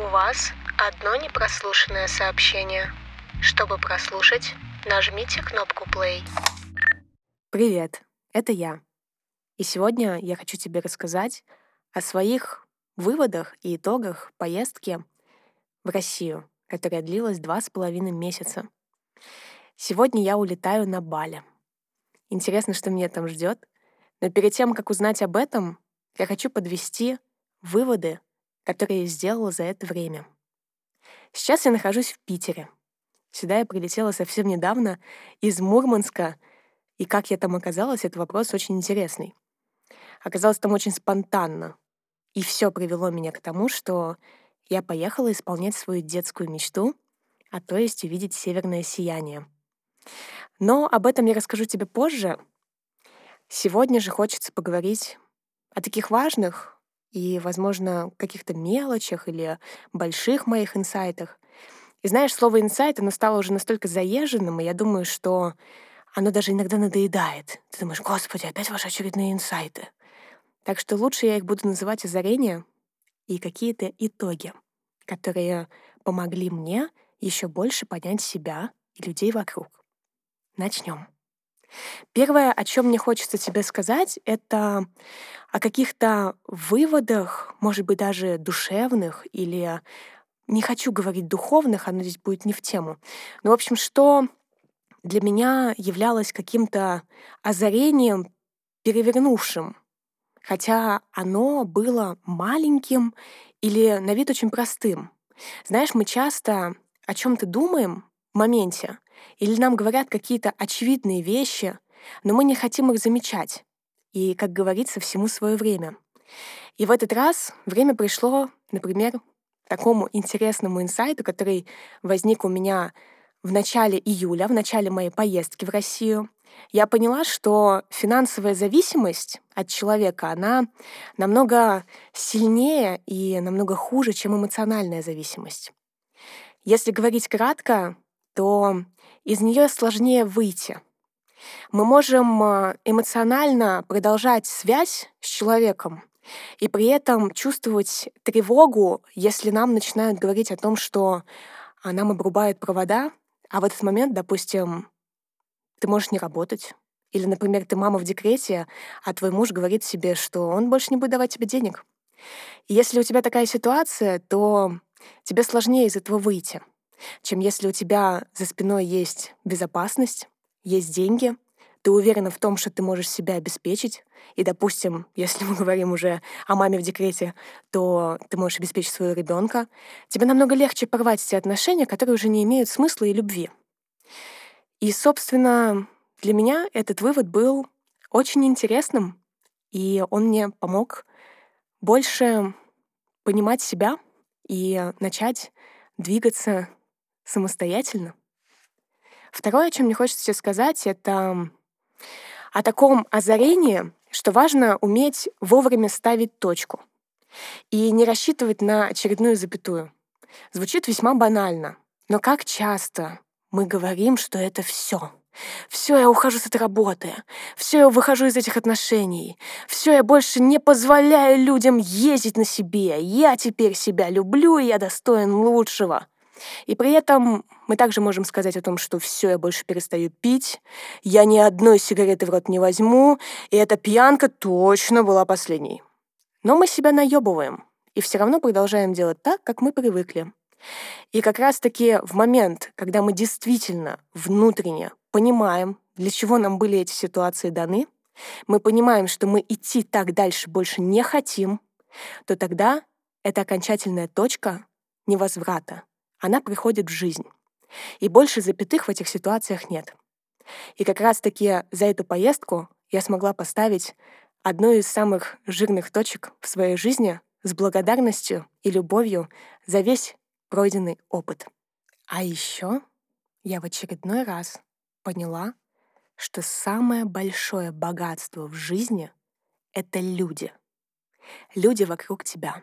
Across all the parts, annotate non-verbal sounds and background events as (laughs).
У вас одно непрослушанное сообщение. Чтобы прослушать, нажмите кнопку play. Привет, это я. И сегодня я хочу тебе рассказать о своих выводах и итогах поездки в Россию, которая длилась два с половиной месяца. Сегодня я улетаю на Бали. Интересно, что меня там ждет. Но перед тем, как узнать об этом, я хочу подвести выводы, которые я сделала за это время. Сейчас я нахожусь в Питере. Сюда я прилетела совсем недавно из Мурманска, и как я там оказалась, это вопрос очень интересный. Оказалось там очень спонтанно. И все привело меня к тому, что я поехала исполнять свою детскую мечту, а то есть увидеть северное сияние. Но об этом я расскажу тебе позже. Сегодня же хочется поговорить о таких важных и, возможно, каких-то мелочах или больших моих инсайтах. И знаешь, слово «инсайт», оно стало уже настолько заезженным, и я думаю, что оно даже иногда надоедает. Ты думаешь, господи, опять ваши очередные инсайты. Так что лучше я их буду называть озарения и какие-то итоги, которые помогли мне еще больше понять себя и людей вокруг. Начнем. Первое, о чем мне хочется тебе сказать, это о каких-то выводах, может быть, даже душевных или не хочу говорить духовных, оно здесь будет не в тему. Но, в общем, что для меня являлось каким-то озарением, перевернувшим, хотя оно было маленьким или на вид очень простым. Знаешь, мы часто о чем-то думаем в моменте, или нам говорят какие-то очевидные вещи, но мы не хотим их замечать. И, как говорится, всему свое время. И в этот раз время пришло, например, такому интересному инсайту, который возник у меня в начале июля, в начале моей поездки в Россию. Я поняла, что финансовая зависимость от человека, она намного сильнее и намного хуже, чем эмоциональная зависимость. Если говорить кратко, то из нее сложнее выйти. Мы можем э, эмоционально продолжать связь с человеком и при этом чувствовать тревогу, если нам начинают говорить о том, что а, нам обрубают провода, а в этот момент, допустим, ты можешь не работать. Или, например, ты мама в декрете, а твой муж говорит себе, что он больше не будет давать тебе денег. И если у тебя такая ситуация, то тебе сложнее из этого выйти чем если у тебя за спиной есть безопасность, есть деньги, ты уверена в том, что ты можешь себя обеспечить. И, допустим, (laughs) если мы говорим уже о маме в декрете, то ты можешь обеспечить своего ребенка. Тебе намного легче порвать эти отношения, которые уже не имеют смысла и любви. И, собственно, для меня этот вывод был очень интересным, и он мне помог больше понимать себя и начать двигаться самостоятельно. Второе, о чем мне хочется тебе сказать, это о таком озарении, что важно уметь вовремя ставить точку и не рассчитывать на очередную запятую. Звучит весьма банально, но как часто мы говорим, что это все. Все, я ухожу с этой работы. Все, я выхожу из этих отношений. Все, я больше не позволяю людям ездить на себе. Я теперь себя люблю, и я достоин лучшего. И при этом мы также можем сказать о том, что все, я больше перестаю пить, я ни одной сигареты в рот не возьму, и эта пьянка точно была последней. Но мы себя наебываем и все равно продолжаем делать так, как мы привыкли. И как раз-таки в момент, когда мы действительно внутренне понимаем, для чего нам были эти ситуации даны, мы понимаем, что мы идти так дальше больше не хотим, то тогда это окончательная точка невозврата она приходит в жизнь. И больше запятых в этих ситуациях нет. И как раз-таки за эту поездку я смогла поставить одну из самых жирных точек в своей жизни с благодарностью и любовью за весь пройденный опыт. А еще я в очередной раз поняла, что самое большое богатство в жизни — это люди. Люди вокруг тебя.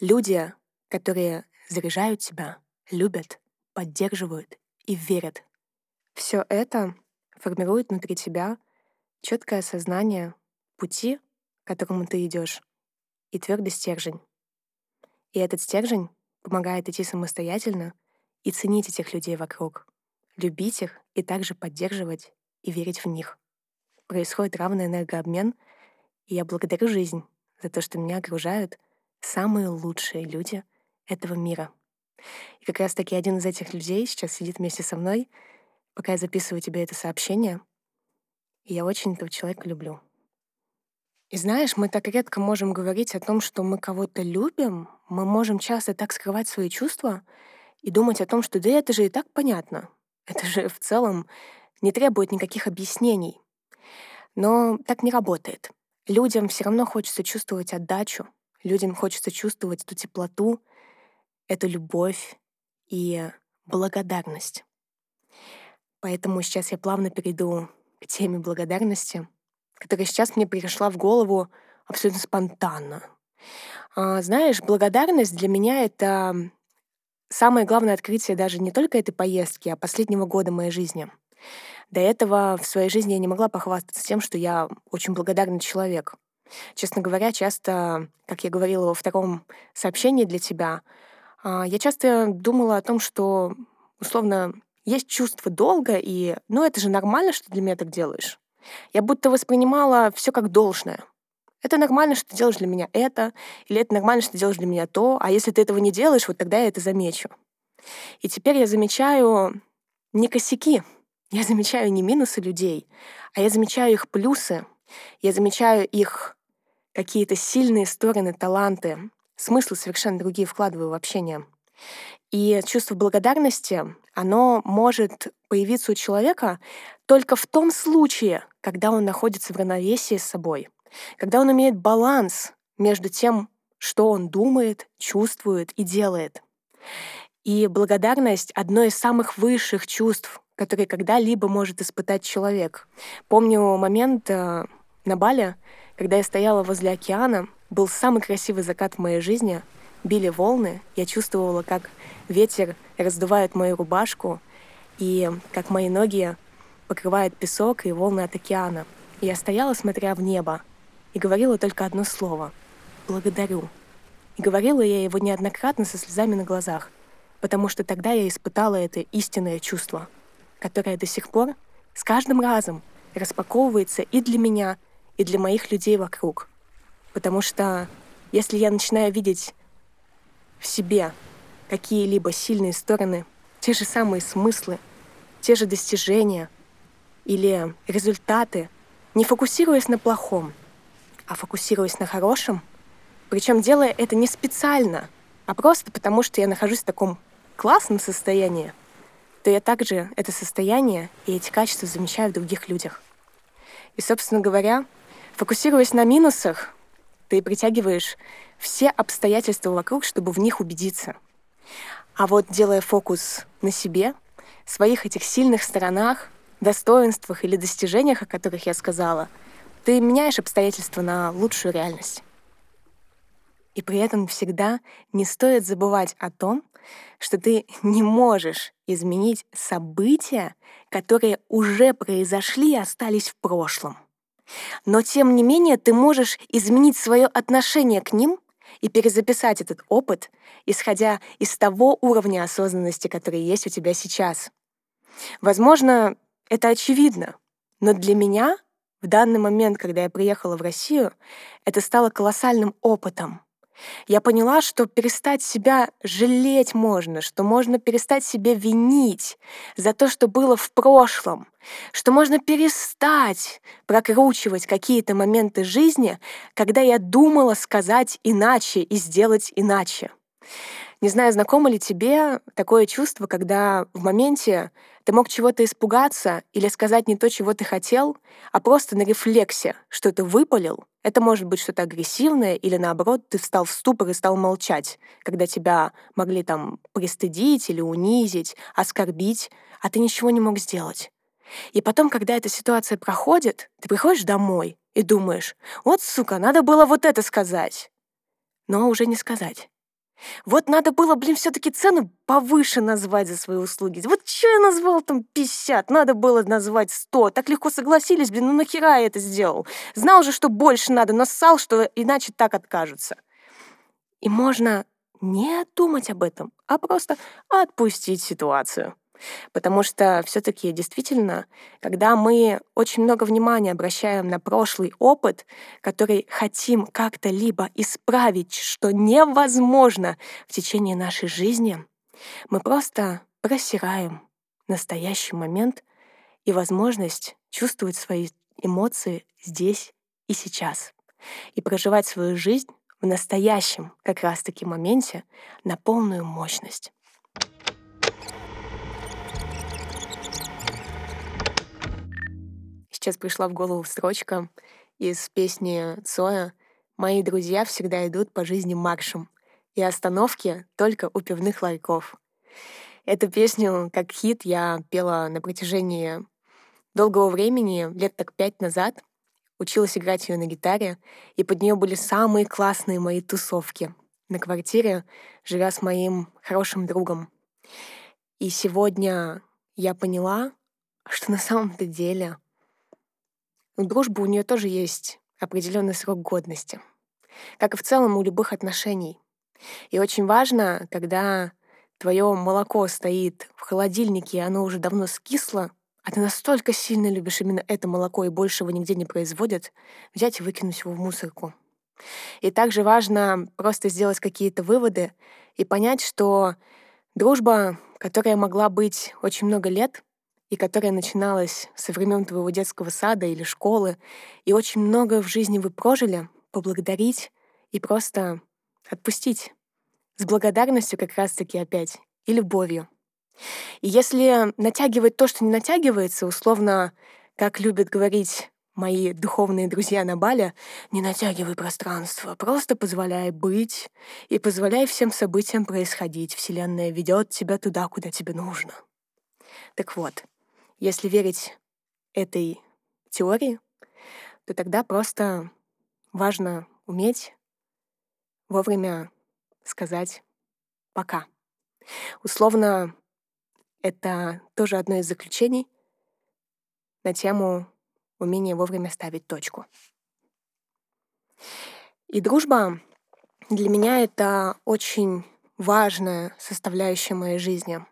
Люди, которые заряжают тебя, любят, поддерживают и верят. Все это формирует внутри тебя четкое осознание пути, к которому ты идешь, и твердый стержень. И этот стержень помогает идти самостоятельно и ценить этих людей вокруг, любить их и также поддерживать и верить в них. Происходит равный энергообмен, и я благодарю жизнь за то, что меня окружают самые лучшие люди этого мира. И как раз-таки один из этих людей сейчас сидит вместе со мной, пока я записываю тебе это сообщение. И я очень этого человека люблю. И знаешь, мы так редко можем говорить о том, что мы кого-то любим. Мы можем часто так скрывать свои чувства и думать о том, что да это же и так понятно. Это же в целом не требует никаких объяснений. Но так не работает. Людям все равно хочется чувствовать отдачу, людям хочется чувствовать эту теплоту, эту любовь и благодарность. Поэтому сейчас я плавно перейду к теме благодарности, которая сейчас мне пришла в голову абсолютно спонтанно. А, знаешь, благодарность для меня — это самое главное открытие даже не только этой поездки, а последнего года моей жизни — до этого в своей жизни я не могла похвастаться тем, что я очень благодарный человек. Честно говоря, часто, как я говорила во втором сообщении для тебя, я часто думала о том, что, условно, есть чувство долга, и, ну, это же нормально, что для меня так делаешь. Я будто воспринимала все как должное. Это нормально, что ты делаешь для меня это, или это нормально, что ты делаешь для меня то, а если ты этого не делаешь, вот тогда я это замечу. И теперь я замечаю не косяки, (laughs) я замечаю не минусы людей, а я замечаю их плюсы, я замечаю их какие-то сильные стороны, таланты, смыслы совершенно другие вкладываю в общение. И чувство благодарности, оно может появиться у человека только в том случае, когда он находится в равновесии с собой, когда он имеет баланс между тем, что он думает, чувствует и делает. И благодарность — одно из самых высших чувств, которые когда-либо может испытать человек. Помню момент э, на Бале, когда я стояла возле океана, был самый красивый закат в моей жизни, били волны, я чувствовала, как ветер раздувает мою рубашку, и как мои ноги покрывает песок и волны от океана. Я стояла, смотря в небо, и говорила только одно слово — «благодарю». И говорила я его неоднократно со слезами на глазах, потому что тогда я испытала это истинное чувство — которая до сих пор с каждым разом распаковывается и для меня, и для моих людей вокруг. Потому что если я начинаю видеть в себе какие-либо сильные стороны, те же самые смыслы, те же достижения или результаты, не фокусируясь на плохом, а фокусируясь на хорошем, причем делая это не специально, а просто потому, что я нахожусь в таком классном состоянии, то я также это состояние и эти качества замечаю в других людях. И, собственно говоря, фокусируясь на минусах, ты притягиваешь все обстоятельства вокруг, чтобы в них убедиться. А вот делая фокус на себе, своих этих сильных сторонах, достоинствах или достижениях, о которых я сказала, ты меняешь обстоятельства на лучшую реальность. И при этом всегда не стоит забывать о том, что ты не можешь изменить события, которые уже произошли и остались в прошлом. Но тем не менее ты можешь изменить свое отношение к ним и перезаписать этот опыт, исходя из того уровня осознанности, который есть у тебя сейчас. Возможно, это очевидно, но для меня в данный момент, когда я приехала в Россию, это стало колоссальным опытом. Я поняла, что перестать себя жалеть можно, что можно перестать себя винить за то, что было в прошлом, что можно перестать прокручивать какие-то моменты жизни, когда я думала сказать иначе и сделать иначе. Не знаю, знакомо ли тебе такое чувство, когда в моменте ты мог чего-то испугаться или сказать не то, чего ты хотел, а просто на рефлексе что-то выпалил. Это может быть что-то агрессивное или наоборот ты встал в ступор и стал молчать, когда тебя могли там пристыдить или унизить, оскорбить, а ты ничего не мог сделать. И потом, когда эта ситуация проходит, ты приходишь домой и думаешь, вот, сука, надо было вот это сказать. Но уже не сказать. Вот надо было, блин, все-таки цену повыше назвать за свои услуги. Вот что я назвал там 50, надо было назвать 100. Так легко согласились, блин, ну нахера я это сделал? Знал же, что больше надо, но ссал, что иначе так откажутся. И можно не думать об этом, а просто отпустить ситуацию. Потому что все-таки действительно, когда мы очень много внимания обращаем на прошлый опыт, который хотим как-то либо исправить, что невозможно в течение нашей жизни, мы просто просираем настоящий момент и возможность чувствовать свои эмоции здесь и сейчас и проживать свою жизнь в настоящем как раз-таки моменте на полную мощность. Сейчас пришла в голову строчка из песни Цоя «Мои друзья всегда идут по жизни маршем, и остановки только у пивных ларьков». Эту песню как хит я пела на протяжении долгого времени, лет так пять назад, училась играть ее на гитаре, и под нее были самые классные мои тусовки на квартире, живя с моим хорошим другом. И сегодня я поняла, что на самом-то деле у дружбы у нее тоже есть определенный срок годности, как и в целом у любых отношений. И очень важно, когда твое молоко стоит в холодильнике, и оно уже давно скисло, а ты настолько сильно любишь именно это молоко и больше его нигде не производят, взять и выкинуть его в мусорку. И также важно просто сделать какие-то выводы и понять, что дружба, которая могла быть очень много лет, и которая начиналась со времен твоего детского сада или школы, и очень много в жизни вы прожили, поблагодарить и просто отпустить. С благодарностью как раз-таки опять и любовью. И если натягивать то, что не натягивается, условно, как любят говорить мои духовные друзья на Бале, не натягивай пространство, просто позволяй быть и позволяй всем событиям происходить. Вселенная ведет тебя туда, куда тебе нужно. Так вот, если верить этой теории, то тогда просто важно уметь вовремя сказать «пока». Условно, это тоже одно из заключений на тему умения вовремя ставить точку. И дружба для меня это очень важная составляющая моей жизни.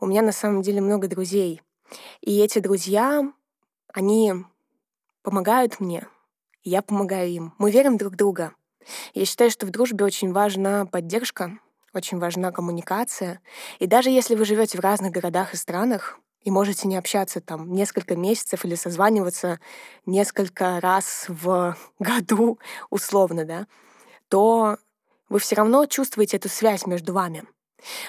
У меня на самом деле много друзей. И эти друзья, они помогают мне, я помогаю им. Мы верим друг в друга. Я считаю, что в дружбе очень важна поддержка, очень важна коммуникация. И даже если вы живете в разных городах и странах, и можете не общаться там несколько месяцев или созваниваться несколько раз в (laughs) году, условно, да, то вы все равно чувствуете эту связь между вами.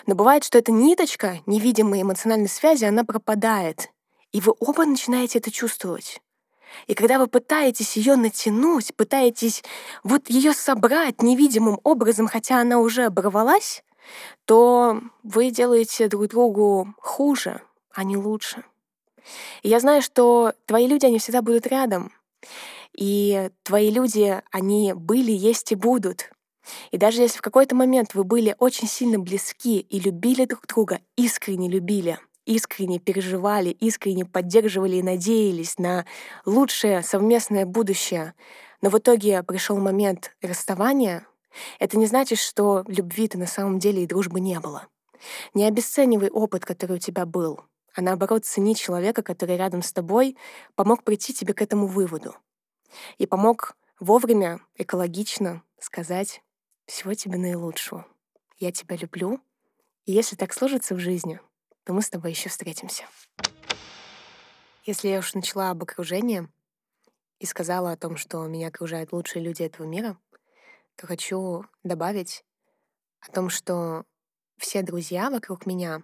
Но бывает, что эта ниточка невидимой эмоциональной связи, она пропадает, и вы оба начинаете это чувствовать. И когда вы пытаетесь ее натянуть, пытаетесь вот ее собрать невидимым образом, хотя она уже оборвалась, то вы делаете друг другу хуже, а не лучше. И я знаю, что твои люди, они всегда будут рядом. И твои люди, они были, есть и будут. И даже если в какой-то момент вы были очень сильно близки и любили друг друга, искренне любили, искренне переживали, искренне поддерживали и надеялись на лучшее совместное будущее, но в итоге пришел момент расставания, это не значит, что любви-то на самом деле и дружбы не было. Не обесценивай опыт, который у тебя был, а наоборот цени человека, который рядом с тобой, помог прийти тебе к этому выводу и помог вовремя, экологично сказать всего тебе наилучшего. Я тебя люблю, и если так сложится в жизни, то мы с тобой еще встретимся. Если я уж начала об окружении и сказала о том, что меня окружают лучшие люди этого мира, то хочу добавить о том, что все друзья вокруг меня,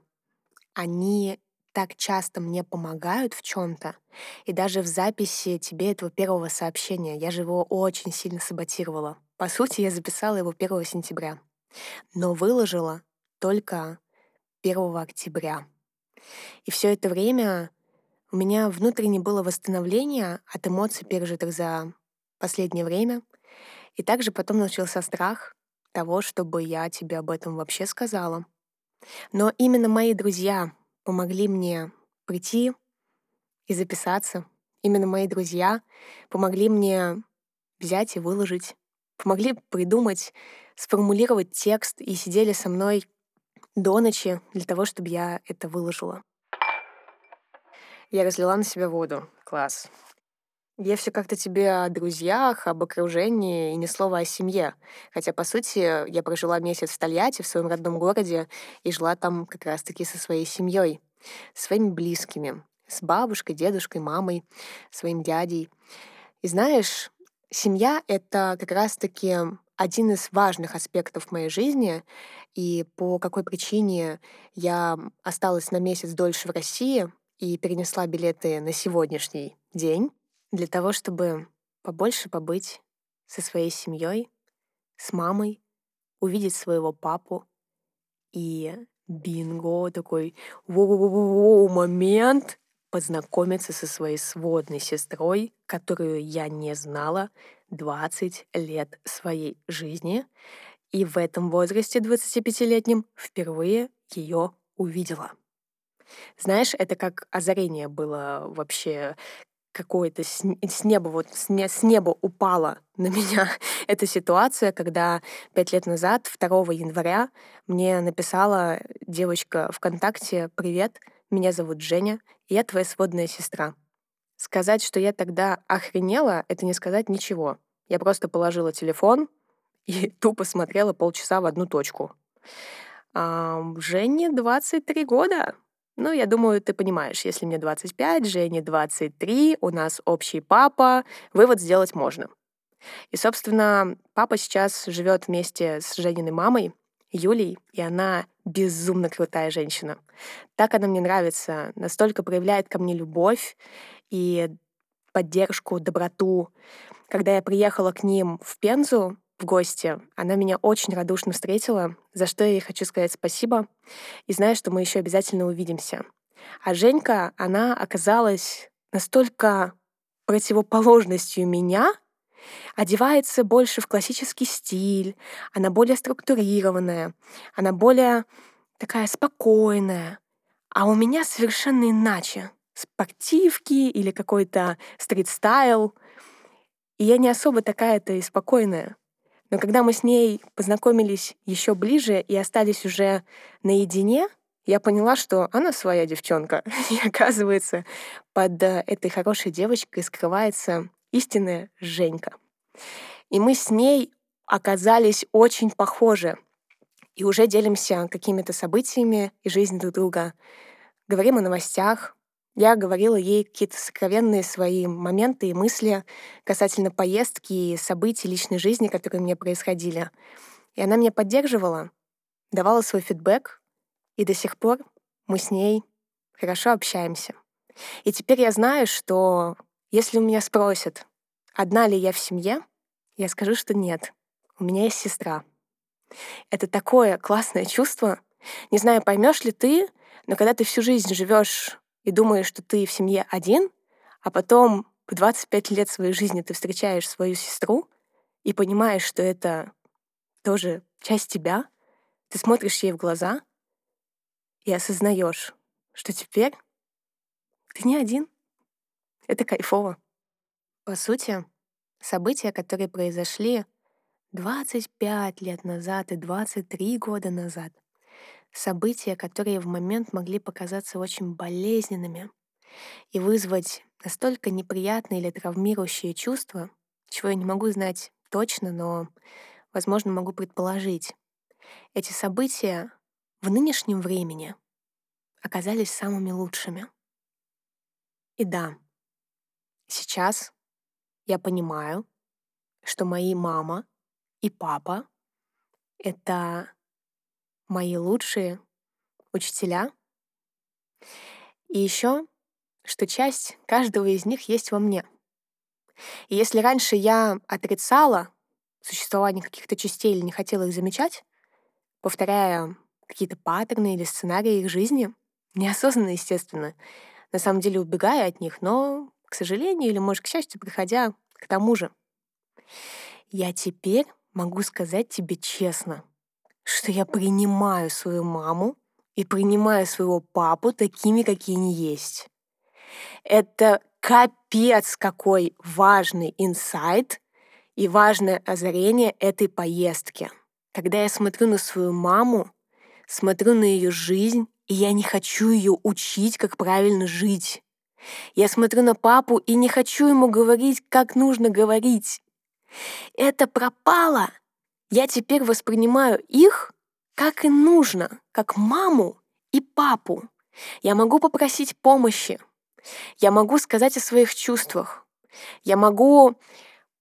они так часто мне помогают в чем-то, и даже в записи тебе этого первого сообщения я же его очень сильно саботировала. По сути, я записала его 1 сентября, но выложила только 1 октября. И все это время у меня внутренне было восстановление от эмоций, пережитых за последнее время. И также потом начался страх того, чтобы я тебе об этом вообще сказала. Но именно мои друзья помогли мне прийти и записаться. Именно мои друзья помогли мне взять и выложить помогли придумать, сформулировать текст и сидели со мной до ночи для того, чтобы я это выложила. Я разлила на себя воду. Класс. Я все как-то тебе о друзьях, об окружении и ни слова о семье. Хотя, по сути, я прожила месяц в Тольятти, в своем родном городе, и жила там как раз-таки со своей семьей, своими близкими, с бабушкой, дедушкой, мамой, своим дядей. И знаешь, семья — это как раз-таки один из важных аспектов моей жизни, и по какой причине я осталась на месяц дольше в России и перенесла билеты на сегодняшний день, для того, чтобы побольше побыть со своей семьей, с мамой, увидеть своего папу. И бинго, такой момент познакомиться со своей сводной сестрой, которую я не знала 20 лет своей жизни, и в этом возрасте 25-летнем впервые ее увидела. Знаешь, это как озарение было вообще, какое-то с, с неба, вот с, не, с неба упала (laughs) на меня эта ситуация, когда пять лет назад, 2 января, мне написала девочка ВКонтакте «Привет, меня зовут Женя, и я твоя сводная сестра». Сказать, что я тогда охренела, это не сказать ничего. Я просто положила телефон (laughs) и тупо смотрела полчаса в одну точку. А, Жене 23 года. Ну, я думаю, ты понимаешь, если мне 25, Жене 23, у нас общий папа, вывод сделать можно. И, собственно, папа сейчас живет вместе с Жениной мамой, Юлей, и она безумно крутая женщина. Так она мне нравится, настолько проявляет ко мне любовь и поддержку, доброту. Когда я приехала к ним в Пензу, в гости. Она меня очень радушно встретила, за что я ей хочу сказать спасибо. И знаю, что мы еще обязательно увидимся. А Женька, она оказалась настолько противоположностью меня, одевается больше в классический стиль, она более структурированная, она более такая спокойная. А у меня совершенно иначе. Спортивки или какой-то стрит-стайл. И я не особо такая-то и спокойная. Но когда мы с ней познакомились еще ближе и остались уже наедине, я поняла, что она своя девчонка. (laughs) И оказывается, под э, этой хорошей девочкой скрывается истинная Женька. И мы с ней оказались очень похожи. И уже делимся какими-то событиями и жизнью друг друга. Говорим о новостях, я говорила ей какие-то сокровенные свои моменты и мысли касательно поездки и событий личной жизни, которые мне происходили. И она меня поддерживала, давала свой фидбэк, и до сих пор мы с ней хорошо общаемся. И теперь я знаю, что если у меня спросят, одна ли я в семье, я скажу, что нет. У меня есть сестра. Это такое классное чувство. Не знаю, поймешь ли ты, но когда ты всю жизнь живешь и думаешь, что ты в семье один, а потом в 25 лет своей жизни ты встречаешь свою сестру и понимаешь, что это тоже часть тебя, ты смотришь ей в глаза и осознаешь, что теперь ты не один. Это кайфово. По сути, события, которые произошли 25 лет назад и 23 года назад, события, которые в момент могли показаться очень болезненными и вызвать настолько неприятные или травмирующие чувства, чего я не могу знать точно, но, возможно, могу предположить. Эти события в нынешнем времени оказались самыми лучшими. И да, сейчас я понимаю, что мои мама и папа — это мои лучшие учителя. И еще, что часть каждого из них есть во мне. И если раньше я отрицала существование каких-то частей или не хотела их замечать, повторяя какие-то паттерны или сценарии их жизни, неосознанно, естественно, на самом деле убегая от них, но, к сожалению, или, может, к счастью, приходя к тому же. Я теперь могу сказать тебе честно, что я принимаю свою маму и принимаю своего папу такими, какие они есть. Это капец какой важный инсайт и важное озарение этой поездки. Когда я смотрю на свою маму, смотрю на ее жизнь, и я не хочу ее учить, как правильно жить. Я смотрю на папу и не хочу ему говорить, как нужно говорить. Это пропало. Я теперь воспринимаю их, как и нужно, как маму и папу. Я могу попросить помощи. Я могу сказать о своих чувствах. Я могу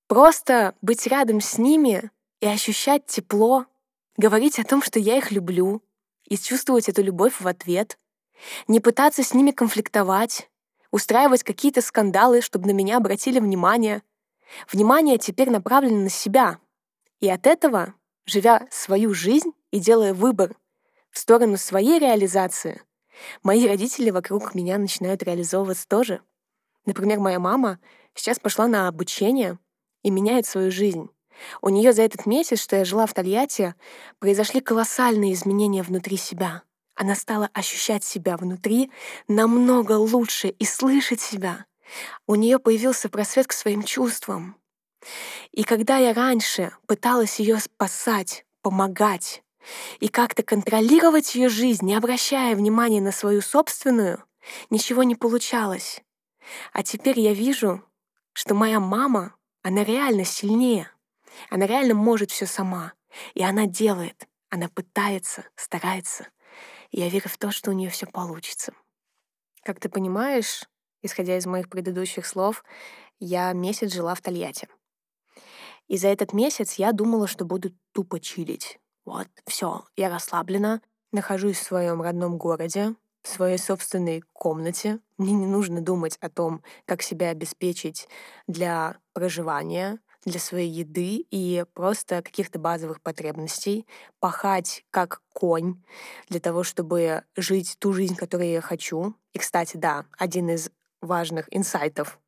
просто быть рядом с ними и ощущать тепло, говорить о том, что я их люблю, и чувствовать эту любовь в ответ, не пытаться с ними конфликтовать, устраивать какие-то скандалы, чтобы на меня обратили внимание. Внимание теперь направлено на себя. И от этого, живя свою жизнь и делая выбор в сторону своей реализации, мои родители вокруг меня начинают реализовываться тоже. Например, моя мама сейчас пошла на обучение и меняет свою жизнь. У нее за этот месяц, что я жила в Тольятти, произошли колоссальные изменения внутри себя. Она стала ощущать себя внутри намного лучше и слышать себя. У нее появился просвет к своим чувствам. И когда я раньше пыталась ее спасать, помогать и как-то контролировать ее жизнь, не обращая внимания на свою собственную, ничего не получалось. А теперь я вижу, что моя мама, она реально сильнее. Она реально может все сама. И она делает. Она пытается, старается. Я верю в то, что у нее все получится. Как ты понимаешь, исходя из моих предыдущих слов, я месяц жила в Тольятти. И за этот месяц я думала, что буду тупо чилить. Вот, все, я расслаблена, нахожусь в своем родном городе, в своей собственной комнате. Мне не нужно думать о том, как себя обеспечить для проживания, для своей еды и просто каких-то базовых потребностей, пахать как конь для того, чтобы жить ту жизнь, которую я хочу. И, кстати, да, один из важных инсайтов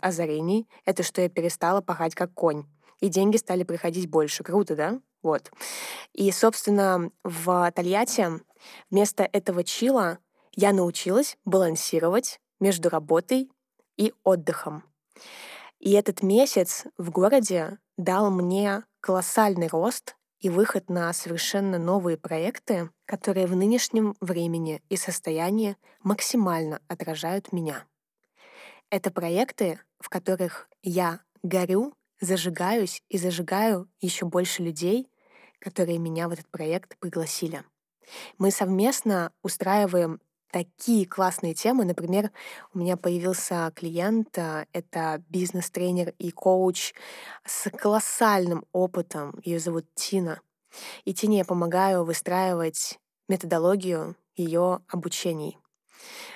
озарений — это что я перестала пахать как конь. И деньги стали приходить больше. Круто, да? Вот. И, собственно, в Тольятти вместо этого чила я научилась балансировать между работой и отдыхом. И этот месяц в городе дал мне колоссальный рост и выход на совершенно новые проекты, которые в нынешнем времени и состоянии максимально отражают меня. Это проекты, в которых я горю, зажигаюсь и зажигаю еще больше людей, которые меня в этот проект пригласили. Мы совместно устраиваем такие классные темы. Например, у меня появился клиент, а, это бизнес-тренер и коуч с колоссальным опытом. Ее зовут Тина. И Тине я помогаю выстраивать методологию ее обучений.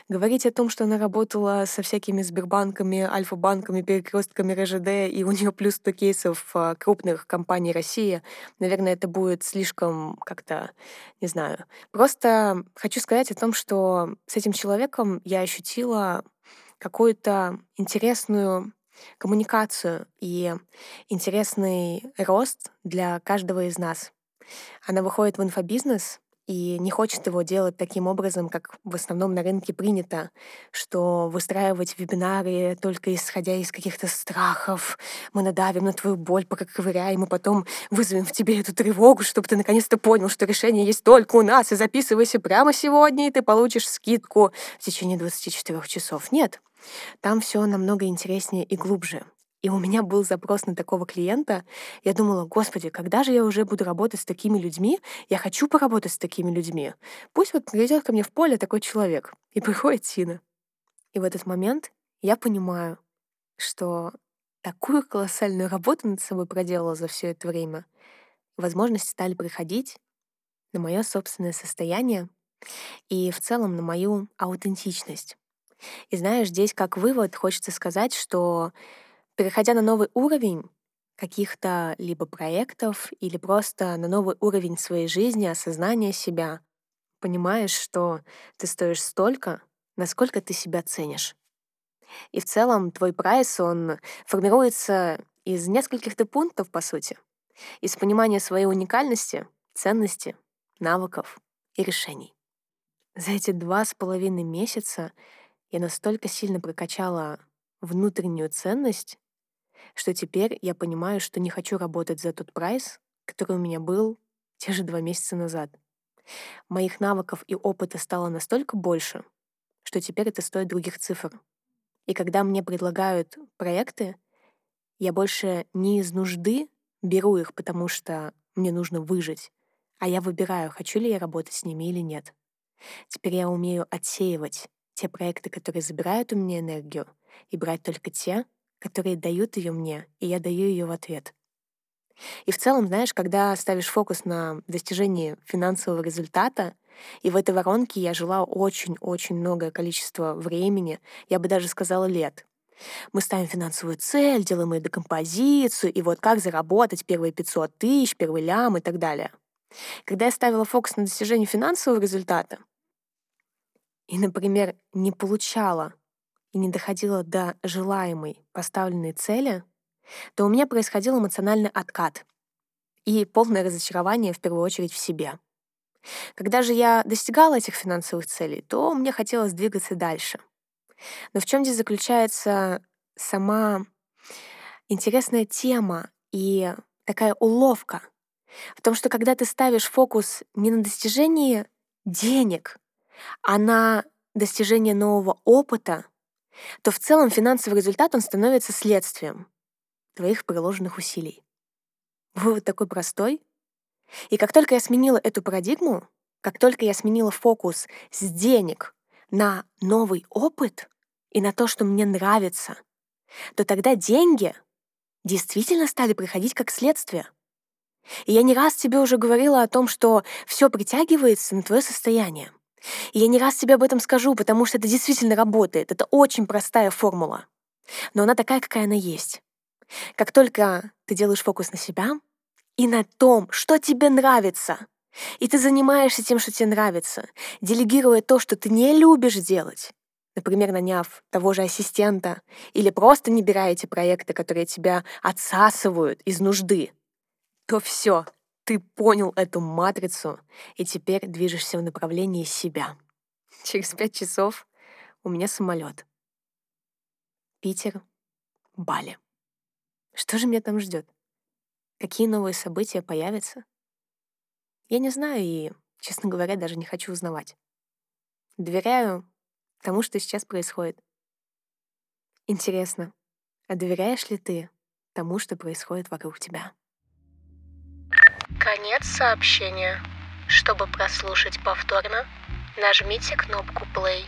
Говорить о том, что она работала со всякими Сбербанками, Альфа-банками, перекрестками РЖД, и у нее плюс 100 кейсов а, крупных компаний России, наверное, это будет слишком как-то, не знаю. Просто хочу сказать о том, что с этим человеком я ощутила какую-то интересную коммуникацию и интересный рост для каждого из нас. Она выходит в инфобизнес, и не хочет его делать таким образом, как в основном на рынке принято, что выстраивать вебинары только исходя из каких-то страхов. Мы надавим на твою боль, пока ковыряем, и потом вызовем в тебе эту тревогу, чтобы ты наконец-то понял, что решение есть только у нас, и записывайся прямо сегодня, и ты получишь скидку в течение 24 часов. Нет, там все намного интереснее и глубже. И у меня был запрос на такого клиента. Я думала, господи, когда же я уже буду работать с такими людьми? Я хочу поработать с такими людьми. Пусть вот придет ко мне в поле такой человек. И приходит Тина. И в этот момент я понимаю, что такую колоссальную работу над собой проделала за все это время. Возможности стали приходить на мое собственное состояние и в целом на мою аутентичность. И знаешь, здесь как вывод хочется сказать, что переходя на новый уровень каких-то либо проектов или просто на новый уровень своей жизни, осознания себя, понимаешь, что ты стоишь столько, насколько ты себя ценишь. И в целом твой прайс, он формируется из нескольких-то пунктов, по сути. Из понимания своей уникальности, ценности, навыков и решений. За эти два с половиной месяца я настолько сильно прокачала внутреннюю ценность что теперь я понимаю, что не хочу работать за тот прайс, который у меня был те же два месяца назад. Моих навыков и опыта стало настолько больше, что теперь это стоит других цифр. И когда мне предлагают проекты, я больше не из нужды беру их, потому что мне нужно выжить, а я выбираю, хочу ли я работать с ними или нет. Теперь я умею отсеивать те проекты, которые забирают у меня энергию, и брать только те, которые дают ее мне, и я даю ее в ответ. И в целом, знаешь, когда ставишь фокус на достижении финансового результата, и в этой воронке я жила очень-очень многое количество времени, я бы даже сказала лет. Мы ставим финансовую цель, делаем ее декомпозицию, и вот как заработать первые 500 тысяч, первый лям и так далее. Когда я ставила фокус на достижение финансового результата, и, например, не получала и не доходила до желаемой поставленной цели, то у меня происходил эмоциональный откат и полное разочарование в первую очередь в себе. Когда же я достигала этих финансовых целей, то мне хотелось двигаться дальше. Но в чем здесь заключается сама интересная тема и такая уловка? В том, что когда ты ставишь фокус не на достижении денег, а на достижение нового опыта, то в целом финансовый результат он становится следствием твоих приложенных усилий. Вывод такой простой. И как только я сменила эту парадигму, как только я сменила фокус с денег на новый опыт и на то, что мне нравится, то тогда деньги действительно стали приходить как следствие. И я не раз тебе уже говорила о том, что все притягивается на твое состояние. И я не раз тебе об этом скажу, потому что это действительно работает. Это очень простая формула. Но она такая, какая она есть. Как только ты делаешь фокус на себя и на том, что тебе нравится, и ты занимаешься тем, что тебе нравится, делегируя то, что ты не любишь делать, например, наняв того же ассистента, или просто не беря эти проекты, которые тебя отсасывают из нужды, то все, ты понял эту матрицу, и теперь движешься в направлении себя. (laughs) Через пять часов у меня самолет. Питер, Бали. Что же меня там ждет? Какие новые события появятся? Я не знаю и, честно говоря, даже не хочу узнавать. Доверяю тому, что сейчас происходит. Интересно, а доверяешь ли ты тому, что происходит вокруг тебя? Конец сообщения. Чтобы прослушать повторно, нажмите кнопку play.